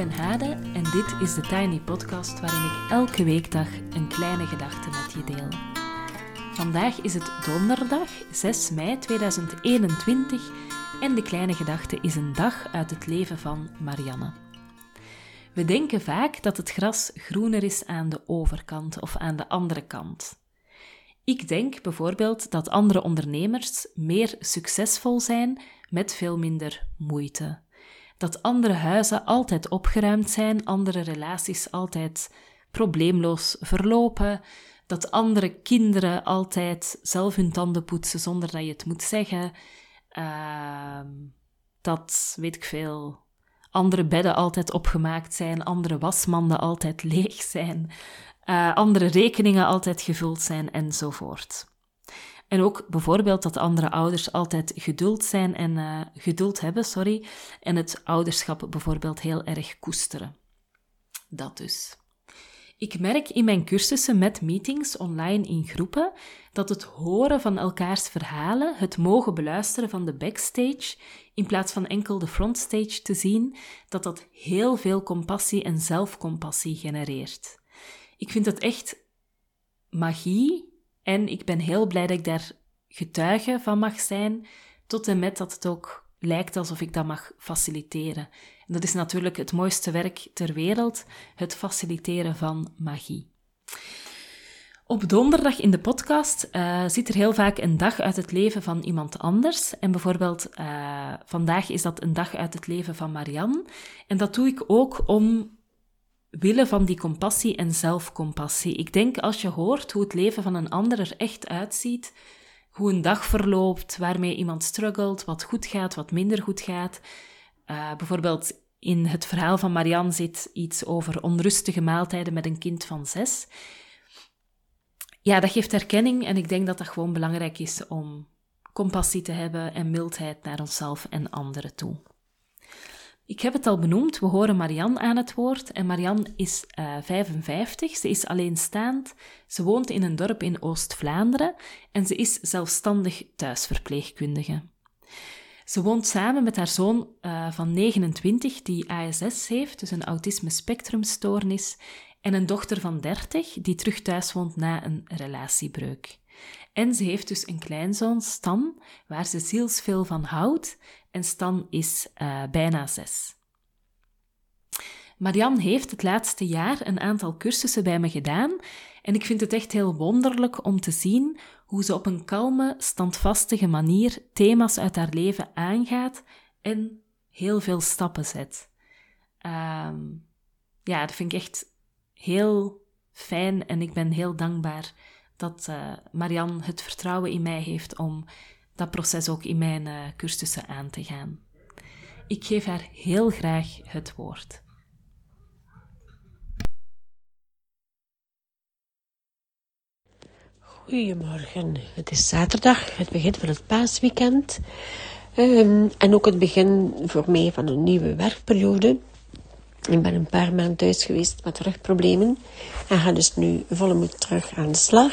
ben Hade en dit is de Tiny Podcast waarin ik elke weekdag een kleine gedachte met je deel. Vandaag is het donderdag 6 mei 2021 en de kleine gedachte is een dag uit het leven van Marianne. We denken vaak dat het gras groener is aan de overkant of aan de andere kant. Ik denk bijvoorbeeld dat andere ondernemers meer succesvol zijn met veel minder moeite dat andere huizen altijd opgeruimd zijn, andere relaties altijd probleemloos verlopen, dat andere kinderen altijd zelf hun tanden poetsen zonder dat je het moet zeggen, uh, dat, weet ik veel, andere bedden altijd opgemaakt zijn, andere wasmanden altijd leeg zijn, uh, andere rekeningen altijd gevuld zijn enzovoort. En ook bijvoorbeeld dat andere ouders altijd geduld zijn en uh, geduld hebben, sorry, en het ouderschap bijvoorbeeld heel erg koesteren. Dat dus. Ik merk in mijn cursussen met meetings online in groepen dat het horen van elkaars verhalen, het mogen beluisteren van de backstage, in plaats van enkel de frontstage te zien, dat dat heel veel compassie en zelfcompassie genereert. Ik vind het echt magie en ik ben heel blij dat ik daar getuige van mag zijn, tot en met dat het ook lijkt alsof ik dat mag faciliteren. En dat is natuurlijk het mooiste werk ter wereld, het faciliteren van magie. Op donderdag in de podcast uh, zit er heel vaak een dag uit het leven van iemand anders. En bijvoorbeeld uh, vandaag is dat een dag uit het leven van Marianne. En dat doe ik ook om willen van die compassie en zelfcompassie. Ik denk als je hoort hoe het leven van een ander er echt uitziet, hoe een dag verloopt, waarmee iemand struggelt, wat goed gaat, wat minder goed gaat. Uh, bijvoorbeeld in het verhaal van Marianne zit iets over onrustige maaltijden met een kind van zes. Ja, dat geeft erkenning en ik denk dat dat gewoon belangrijk is om compassie te hebben en mildheid naar onszelf en anderen toe. Ik heb het al benoemd, we horen Marianne aan het woord. En Marianne is uh, eh, 55, ze is alleenstaand, ze woont in een dorp in Oost-Vlaanderen en ze is zelfstandig thuisverpleegkundige. Ze woont samen met haar zoon uh, van 29, die ASS heeft, dus een autisme spectrumstoornis, en een dochter van 30, die terug thuis woont na een relatiebreuk. En ze heeft dus een kleinzoon, Stan, waar ze zielsveel van houdt. En Stan is uh, bijna zes. Marianne heeft het laatste jaar een aantal cursussen bij me gedaan. En ik vind het echt heel wonderlijk om te zien hoe ze op een kalme, standvastige manier thema's uit haar leven aangaat en heel veel stappen zet. Uh, ja, dat vind ik echt heel fijn en ik ben heel dankbaar dat uh, Marianne het vertrouwen in mij heeft om dat proces ook in mijn uh, cursussen aan te gaan. Ik geef haar heel graag het woord. Goedemorgen, het is zaterdag, het begin van het paasweekend. Um, en ook het begin voor mij van een nieuwe werkperiode. Ik ben een paar maanden thuis geweest met rugproblemen en ga dus nu volle moed terug aan de slag.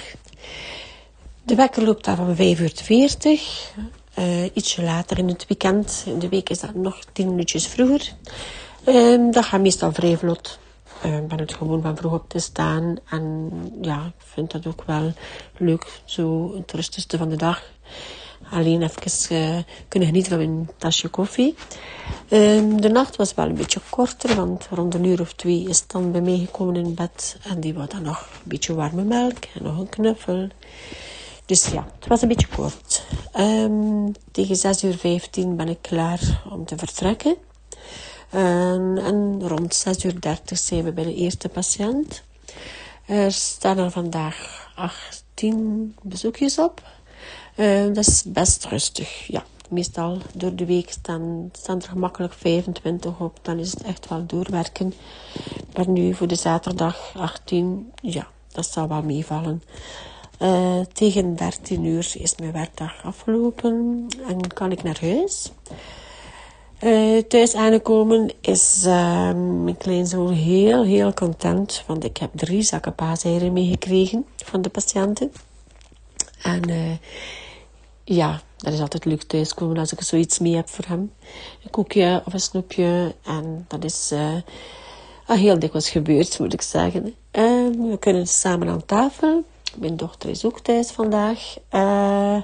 De wekker loopt daar van 5 uur 40. Uh, ietsje later in het weekend. In de week is dat nog 10 minuutjes vroeger. Uh, dat gaat meestal vrij vlot. Ik ben het gewoon van vroeg op te staan. En ja, ik vind dat ook wel leuk. Zo het rustigste van de dag alleen even uh, kunnen genieten van mijn tasje koffie. Um, de nacht was wel een beetje korter, want rond een uur of twee is dan bij mij gekomen in bed. En die wou dan nog een beetje warme melk en nog een knuffel. Dus ja, het was een beetje kort. Um, tegen 6 uur 15 ben ik klaar om te vertrekken. Um, en rond 6 uur 30 zijn we bij de eerste patiënt. Er staan er vandaag 18 bezoekjes op. Uh, dat is best rustig, ja. Meestal door de week staan, er gemakkelijk 25 op. Dan is het echt wel doorwerken. Maar nu voor de zaterdag 18, ja, dat zal wel meevallen. Uh, tegen 13 uur is mijn werkdag afgelopen en kan ik naar huis. Uh, thuis aangekomen is mijn kleinzoon heel, heel content. Want ik heb drie zakken paaseieren meegekregen van de patiënten. En ja, dat is altijd leuk thuiskomen als ik zoiets mee heb voor hem. Een koekje of een snoepje. En dat is uh, heel dikwijls gebeurd, moet ik zeggen. Uh, we kunnen samen aan tafel. Mijn dochter is ook thuis vandaag. Uh,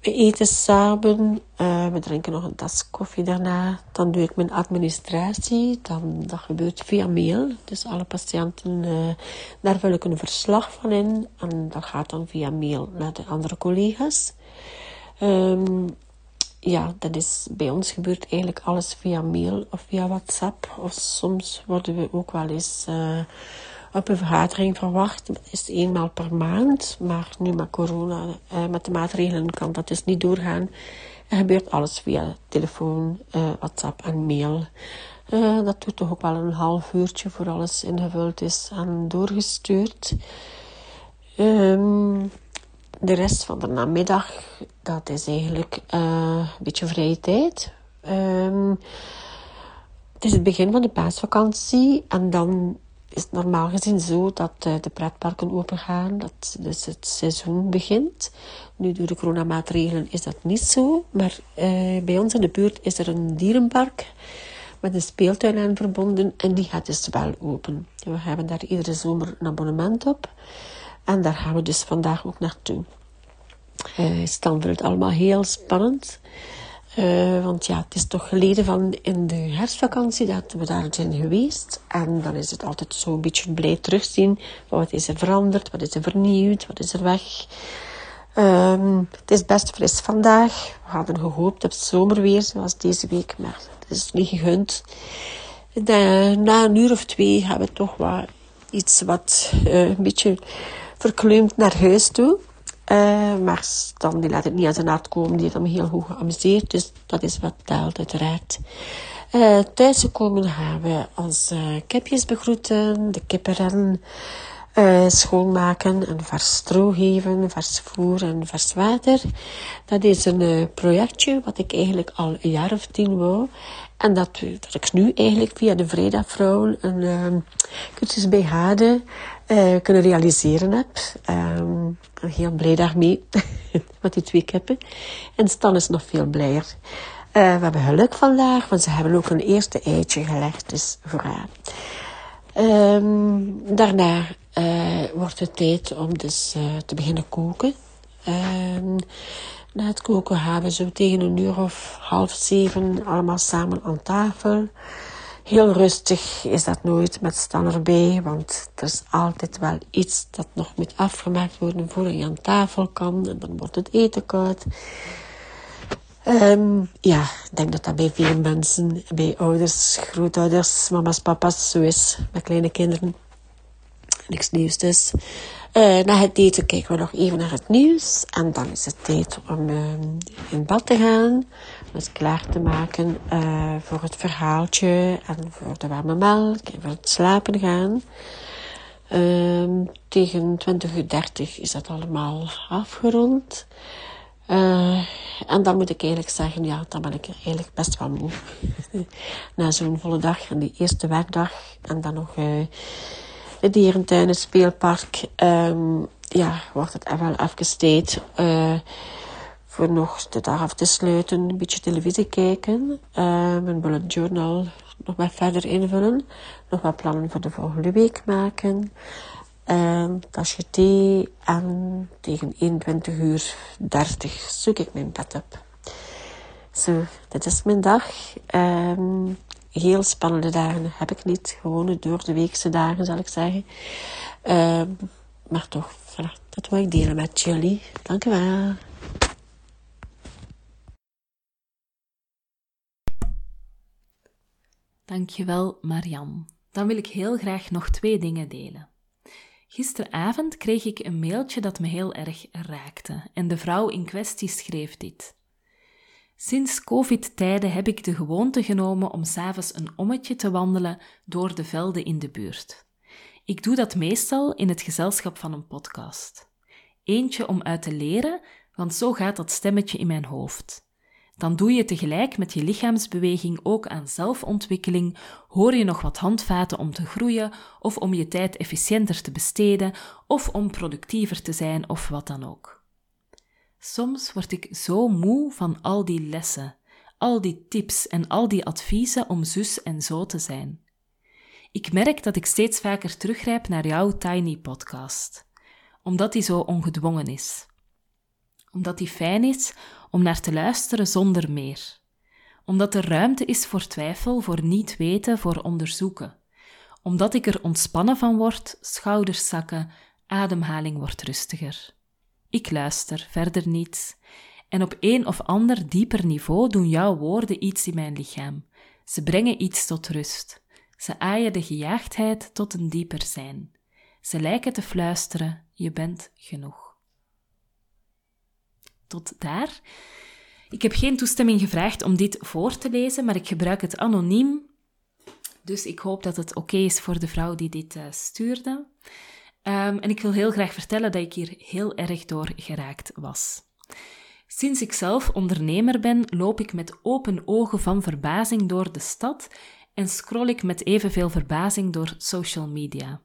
we eten samen. Uh, we drinken nog een tas koffie daarna. Dan doe ik mijn administratie. Dan, dat gebeurt via mail. Dus alle patiënten, uh, daar vul ik een verslag van in. En dat gaat dan via mail naar de andere collega's. Um, ja, dat is bij ons gebeurt eigenlijk alles via mail of via WhatsApp. Of soms worden we ook wel eens op een vergadering verwacht. Dat is eenmaal per maand. Maar nu met corona, uh, met de maatregelen, kan dat dus niet doorgaan. Er gebeurt alles via telefoon, uh, WhatsApp en mail. dat doet toch ook wel een half uurtje voor alles ingevuld is en doorgestuurd. Um, de rest van de namiddag, dat is eigenlijk uh, een beetje vrije tijd. Um, het is het begin van de paasvakantie en dan is normaal gezien zo dat uh, de pretparken opengaan, dat dus het seizoen begint. Nu door de coronamaatregelen is dat niet zo, maar uh, bij ons in de buurt is er een dierenpark met een speeltuin aan verbonden en die gaat dus wel open. We hebben daar iedere zomer een abonnement op. En daar gaan we dus vandaag ook naartoe. Is dan het allemaal heel spannend. Uh, want ja, het is toch geleden van in de herfstvakantie dat we daar zijn geweest. En dan is het altijd zo een beetje blij terugzien. Wat is er veranderd? Wat is er vernieuwd? Wat is er weg? Um, het is best fris vandaag. We hadden gehoopt op zomerweer zoals deze week. Maar het is niet gegund. Na een uur of twee hebben we toch wat iets wat uh, een beetje verkleumd naar huis toe. Uh, maar dan die laat het niet aan zijn hart komen. Die heeft hem heel goed geamuseerd. Dus dat is wat telt uiteraard. Uh, thuis gekomen gaan we onze kipjes begroeten. De kipperen uh, schoonmaken. Een vers stro geven. Vers voer en vers water. Dat is een projectje wat ik eigenlijk al een jaar of tien wou. En dat, dat ik nu eigenlijk via de Vrijdagvrouwen een cursus bij uh, kunnen realiseren heb. Um, heel blij daarmee, met die twee kippen. En Stan is nog veel blijer. Uh, we hebben geluk vandaag, want ze hebben ook een eerste eitje gelegd, dus voor haar. Um, daarna uh, wordt het tijd om dus te beginnen koken. Um, na het koken we zo tegen een uur of half zeven allemaal samen aan tafel. Heel rustig is dat nooit met Stan erbij, want er is altijd wel iets dat nog moet afgemaakt worden voordat je aan tafel kan. En dan wordt het eten koud. Um, ja, ik denk dat dat bij veel mensen, bij ouders, grootouders, mama's, papa's zo is, met kleine kinderen. Niks nieuws dus. Uh, na het eten kijken we nog even naar het nieuws. En dan is het tijd om uh, in bad te gaan. Dus klaar te maken uh, voor het verhaaltje en voor de warme melk en voor het slapen gaan. Ehm, tegen 20.30 uur is dat allemaal afgerond. en dan moet ik eigenlijk zeggen, ja, dan ben ik eigenlijk best wel moe. Na zo'n volle dag en die eerste werkdag en dan nog de dierentuin, het speelpark, um, ja, wordt het wel afgesteed. Voor nog de dag af te sluiten, een beetje televisie kijken. Uh, mijn bullet journal nog wat verder invullen. Nog wat plannen voor de volgende week maken. Uh, tasje thee en tegen 21 uur 30 zoek ik mijn bed op. Zo, dit is mijn dag. Um, heel spannende dagen heb ik niet. Gewone door de weekse dagen, zal ik zeggen. Uh, maar toch, dat wil ik delen met jullie. Dank u wel. Dankjewel, Marian. Dan wil ik heel graag nog twee dingen delen. Gisteravond kreeg ik een mailtje dat me heel erg raakte en de vrouw in kwestie schreef dit. Sinds COVID-tijden heb ik de gewoonte genomen om s'avonds een ommetje te wandelen door de velden in de buurt. Ik doe dat meestal in het gezelschap van een podcast. Eentje om uit te leren, want zo gaat dat stemmetje in mijn hoofd. Dan doe je tegelijk met je lichaamsbeweging ook aan zelfontwikkeling, hoor je nog wat handvaten om te groeien of om je tijd efficiënter te besteden of om productiever te zijn of wat dan ook. Soms word ik zo moe van al die lessen, al die tips en al die adviezen om zus en zo te zijn. Ik merk dat ik steeds vaker teruggrijp naar jouw Tiny podcast, omdat die zo ongedwongen is. Omdat die fijn is om naar te luisteren zonder meer. Omdat er ruimte is voor twijfel, voor niet weten, voor onderzoeken. Omdat ik er ontspannen van word, schouders zakken, ademhaling wordt rustiger. Ik luister, verder niets. En op een of ander dieper niveau doen jouw woorden iets in mijn lichaam. Ze brengen iets tot rust. Ze aaien de gejaagdheid tot een dieper zijn. Ze lijken te fluisteren: je bent genoeg. Tot daar. Ik heb geen toestemming gevraagd om dit voor te lezen, maar ik gebruik het anoniem. Dus ik hoop dat het oké is voor de vrouw die dit uh, stuurde. Um, en ik wil heel graag vertellen dat ik hier heel erg door geraakt was. Sinds ik zelf ondernemer ben, loop ik met open ogen van verbazing door de stad en scroll ik met evenveel verbazing door social media.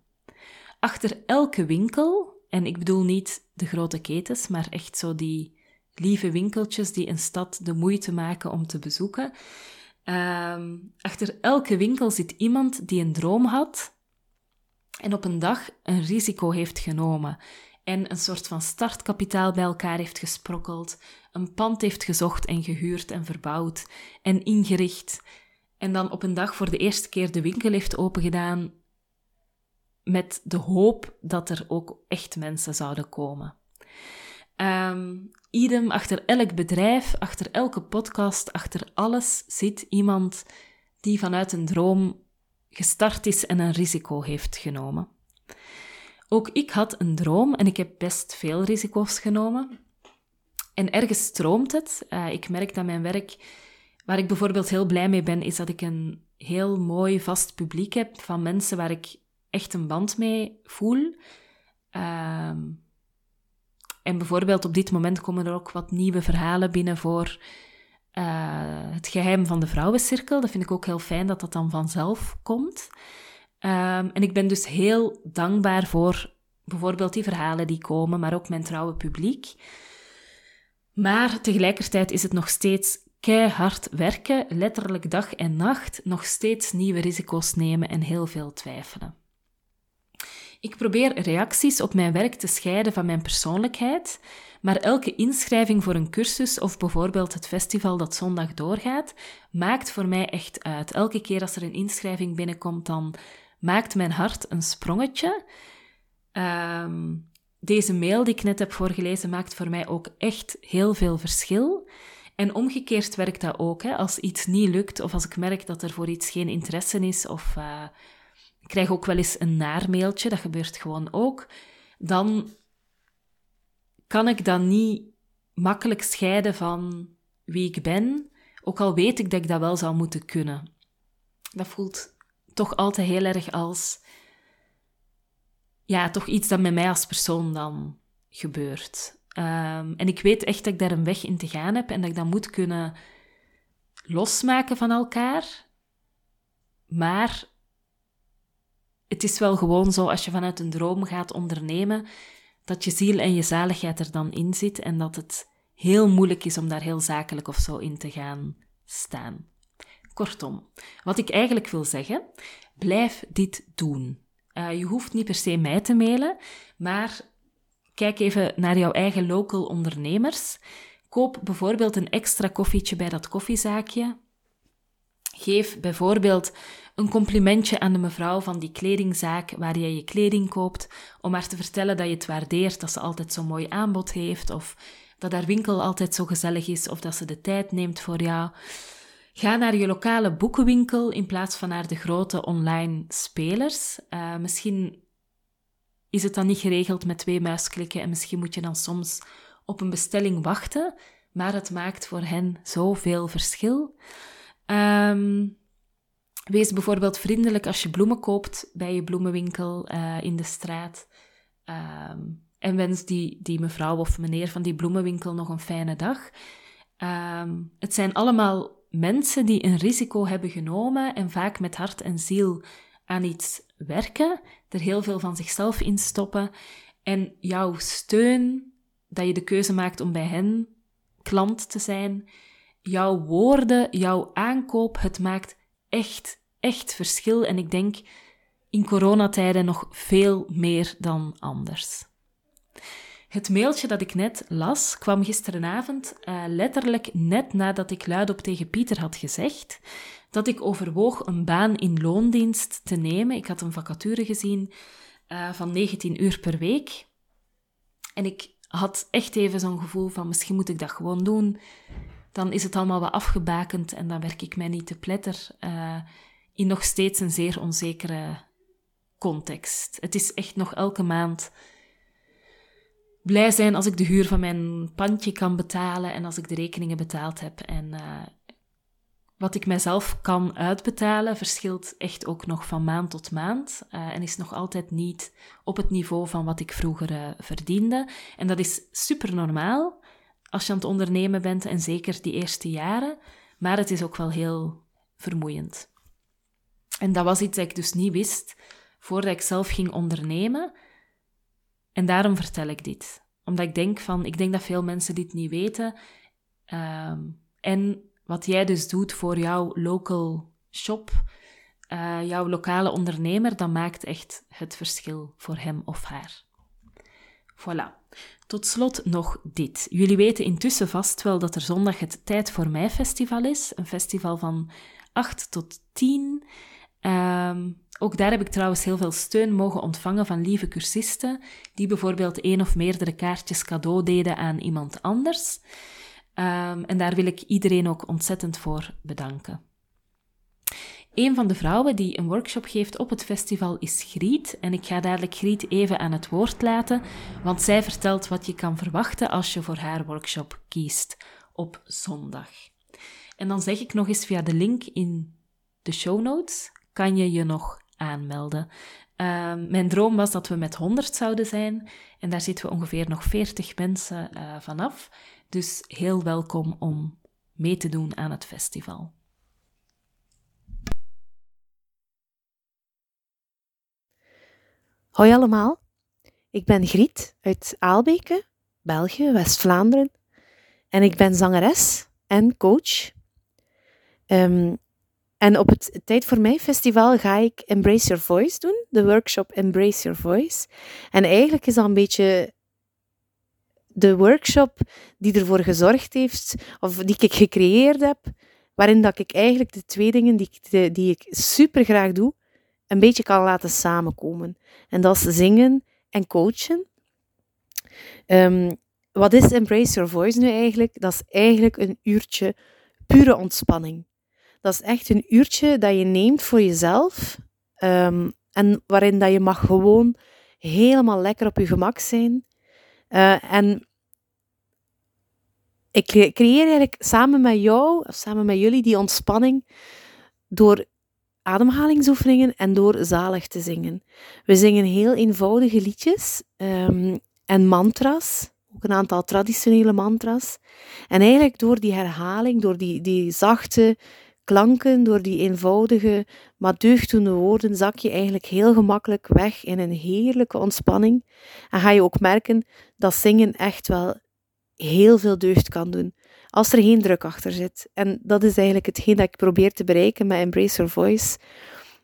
Achter elke winkel, en ik bedoel niet de grote ketens, maar echt zo die lieve winkeltjes die een stad de moeite maken om te bezoeken. Um, achter elke winkel zit iemand die een droom had en op een dag een risico heeft genomen en een soort van startkapitaal bij elkaar heeft gesprokkeld, een pand heeft gezocht en gehuurd en verbouwd en ingericht en dan op een dag voor de eerste keer de winkel heeft opengedaan met de hoop dat er ook echt mensen zouden komen. Um, idem, achter elk bedrijf, achter elke podcast, achter alles zit iemand die vanuit een droom gestart is en een risico heeft genomen. Ook ik had een droom en ik heb best veel risico's genomen. En ergens stroomt het. Uh, ik merk dat mijn werk Waar ik bijvoorbeeld heel blij mee ben, is dat ik een heel mooi vast publiek heb van mensen waar ik echt een band mee voel. Ehm, en bijvoorbeeld op dit moment komen er ook wat nieuwe verhalen binnen voor uh, het geheim van de vrouwencirkel. Dat vind ik ook heel fijn dat dat dan vanzelf komt. Um, en ik ben dus heel dankbaar voor bijvoorbeeld die verhalen die komen, maar ook mijn trouwe publiek. Maar tegelijkertijd is het nog steeds keihard werken, letterlijk dag en nacht, nog steeds nieuwe risico's nemen en heel veel twijfelen. Ik probeer reacties op mijn werk te scheiden van mijn persoonlijkheid, maar elke inschrijving voor een cursus of bijvoorbeeld het festival dat zondag doorgaat, maakt voor mij echt uit. Elke keer als er een inschrijving binnenkomt, dan maakt mijn hart een sprongetje. Um, deze mail die ik net heb voorgelezen maakt voor mij ook echt heel veel verschil. En omgekeerd werkt dat ook. Hè? Als iets niet lukt of als ik merk dat er voor iets geen interesse is of uh, krijg ook wel eens een naarmailtje, dat gebeurt gewoon ook, dan kan ik dat niet makkelijk scheiden van wie ik ben, ook al weet ik dat ik dat wel zou moeten kunnen. Dat voelt toch altijd heel erg als ja, toch iets dat met mij als persoon dan gebeurt. Um, en ik weet echt dat ik daar een weg in te gaan heb en dat ik dat moet kunnen losmaken van elkaar. Maar het is wel gewoon zo als je vanuit een droom gaat ondernemen, dat je ziel en je zaligheid er dan in zit en dat het heel moeilijk is om daar heel zakelijk of zo in te gaan staan. Kortom, wat ik eigenlijk wil zeggen, blijf dit doen. Uh, je hoeft niet per se mij te mailen, maar Kijk even naar jouw eigen local ondernemers. Koop bijvoorbeeld een extra koffietje bij dat koffiezaakje. Geef bijvoorbeeld een complimentje aan de mevrouw van die kledingzaak waar jij je kleding koopt, om haar te vertellen dat je het waardeert dat ze altijd zo'n mooi aanbod heeft, of dat haar winkel altijd zo gezellig is, of dat ze de tijd neemt voor jou. Ga naar je lokale boekenwinkel in plaats van naar de grote online spelers. Uh, misschien is het dan niet geregeld met twee muisklikken en misschien moet je dan soms op een bestelling wachten, maar het maakt voor hen zoveel verschil. Um, wees bijvoorbeeld vriendelijk als je bloemen koopt bij je bloemenwinkel uh, in de straat. Um, en wens die, die mevrouw of meneer van die bloemenwinkel nog een fijne dag. Um, het zijn allemaal mensen die een risico hebben genomen en vaak met hart en ziel aan iets werken, er heel veel van zichzelf in stoppen en jouw steun dat je de keuze maakt om bij hen klant te zijn. Jouw woorden, jouw aankoop, het maakt echt, echt verschil. En ik denk in coronatijden nog veel meer dan anders. Het mailtje dat ik net las kwam gisterenavond uh, letterlijk net nadat ik luidop tegen Pieter had gezegd dat ik overwoog een baan in loondienst te nemen. Ik had een vacature gezien uh, van 19 uur per week. En ik had echt even zo'n gevoel van misschien moet ik dat gewoon doen. Dan is het allemaal wat afgebakend en dan werk ik mij niet te pletter uh, in nog steeds een zeer onzekere context. Het is echt nog elke maand blij zijn als ik de huur van mijn pandje kan betalen en als ik de rekeningen betaald heb. En uh, wat ik mijzelf kan uitbetalen verschilt echt ook nog van maand tot maand uh, en is nog altijd niet op het niveau van wat ik vroeger verdiende. En dat is super normaal als je aan het ondernemen bent en zeker die eerste jaren, maar het is ook wel heel vermoeiend. En dat was iets dat ik dus niet wist voordat ik zelf ging ondernemen. En daarom vertel ik dit. Omdat ik denk van, ik denk dat veel mensen dit niet weten. Uh, en wat jij dus doet voor jouw local shop, uh, jouw lokale ondernemer, dat maakt echt het verschil voor hem of haar. Voilà. Tot slot nog dit. Jullie weten intussen vast wel dat er zondag het Tijd voor Mij festival is. Een festival van 8 tot 10. Um, ook daar heb ik trouwens heel veel steun mogen ontvangen van lieve cursisten, die bijvoorbeeld één of meerdere kaartjes cadeau deden aan iemand anders. Um, en daar wil ik iedereen ook ontzettend voor bedanken. Een van de vrouwen die een workshop geeft op het festival is Griet. En ik ga dadelijk Griet even aan het woord laten, want zij vertelt wat je kan verwachten als je voor haar workshop kiest op zondag. En dan zeg ik nog eens via de link in de show notes, kan je je nog aanmelden. Uh, mijn droom was dat we met 100 zouden zijn en daar zitten we ongeveer nog 40 mensen uh, vanaf. Dus heel welkom om mee te doen aan het festival. Hoi allemaal, ik ben Griet uit Aalbeke, België, West-Vlaanderen. En ik ben zangeres en coach. Um, en op het Tijd voor Mij festival ga ik Embrace Your Voice doen, de workshop Embrace Your Voice. En eigenlijk is dat een beetje de workshop die ervoor gezorgd heeft, of die ik gecreëerd heb, waarin dat ik eigenlijk de twee dingen die ik, die ik super graag doe, een beetje kan laten samenkomen. En dat is zingen en coachen. Um, wat is Embrace Your Voice nu eigenlijk? Dat is eigenlijk een uurtje pure ontspanning. Dat is echt een uurtje dat je neemt voor jezelf. Um, en waarin dat je mag gewoon helemaal lekker op je gemak zijn. Uh, en ik creëer eigenlijk samen met jou, of samen met jullie, die ontspanning door ademhalingsoefeningen en door zalig te zingen. We zingen heel eenvoudige liedjes um, en mantra's, ook een aantal traditionele mantra's. En eigenlijk door die herhaling, door die, die zachte, klanken, door die eenvoudige, maar deugdoende woorden, zak je eigenlijk heel gemakkelijk weg in een heerlijke ontspanning. En ga je ook merken dat zingen echt wel heel veel deugd kan doen. Als er geen druk achter zit. En dat is eigenlijk hetgeen dat ik probeer te bereiken met Embrace Your Voice.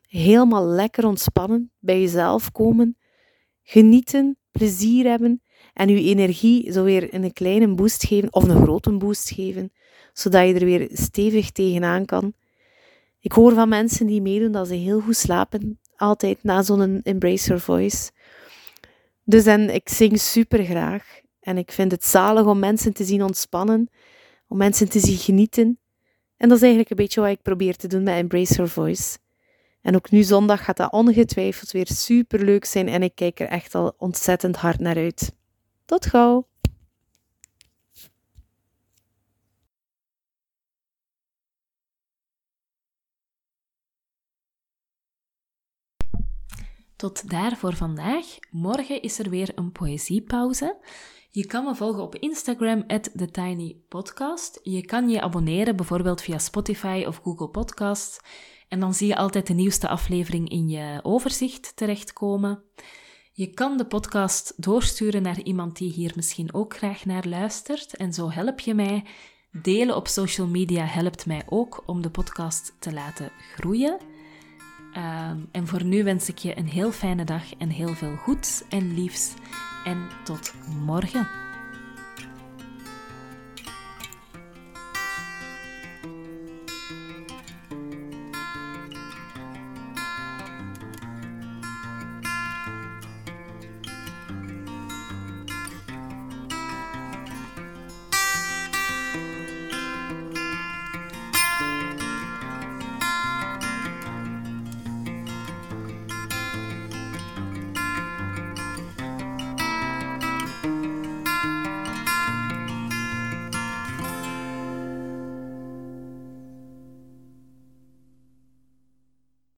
Helemaal lekker ontspannen, bij jezelf komen, genieten, plezier hebben en je energie zo weer een kleine boost geven of een grote boost geven zodat je er weer stevig tegenaan kan. Ik hoor van mensen die meedoen dat ze heel goed slapen, altijd na zo'n Embrace Your Voice. Dus en ik zing super graag. En ik vind het zalig om mensen te zien ontspannen, om mensen te zien genieten. En dat is eigenlijk een beetje wat ik probeer te doen met Embrace Your Voice. En ook nu zondag gaat dat ongetwijfeld weer super leuk zijn en ik kijk er echt al ontzettend hard naar uit. Tot gauw! Tot daar voor vandaag. Morgen is er weer een poëziepauze. Je kan me volgen op Instagram, TheTinyPodcast. Je kan je abonneren, bijvoorbeeld via Spotify of Google Podcasts. En dan zie je altijd de nieuwste aflevering in je overzicht terechtkomen. Je kan de podcast doorsturen naar iemand die hier misschien ook graag naar luistert en zo help je mij. Delen op social media helpt mij ook om de podcast te laten groeien. Ehm, en voor nu wens ik je een heel fijne dag en heel veel goeds en liefs. En tot morgen.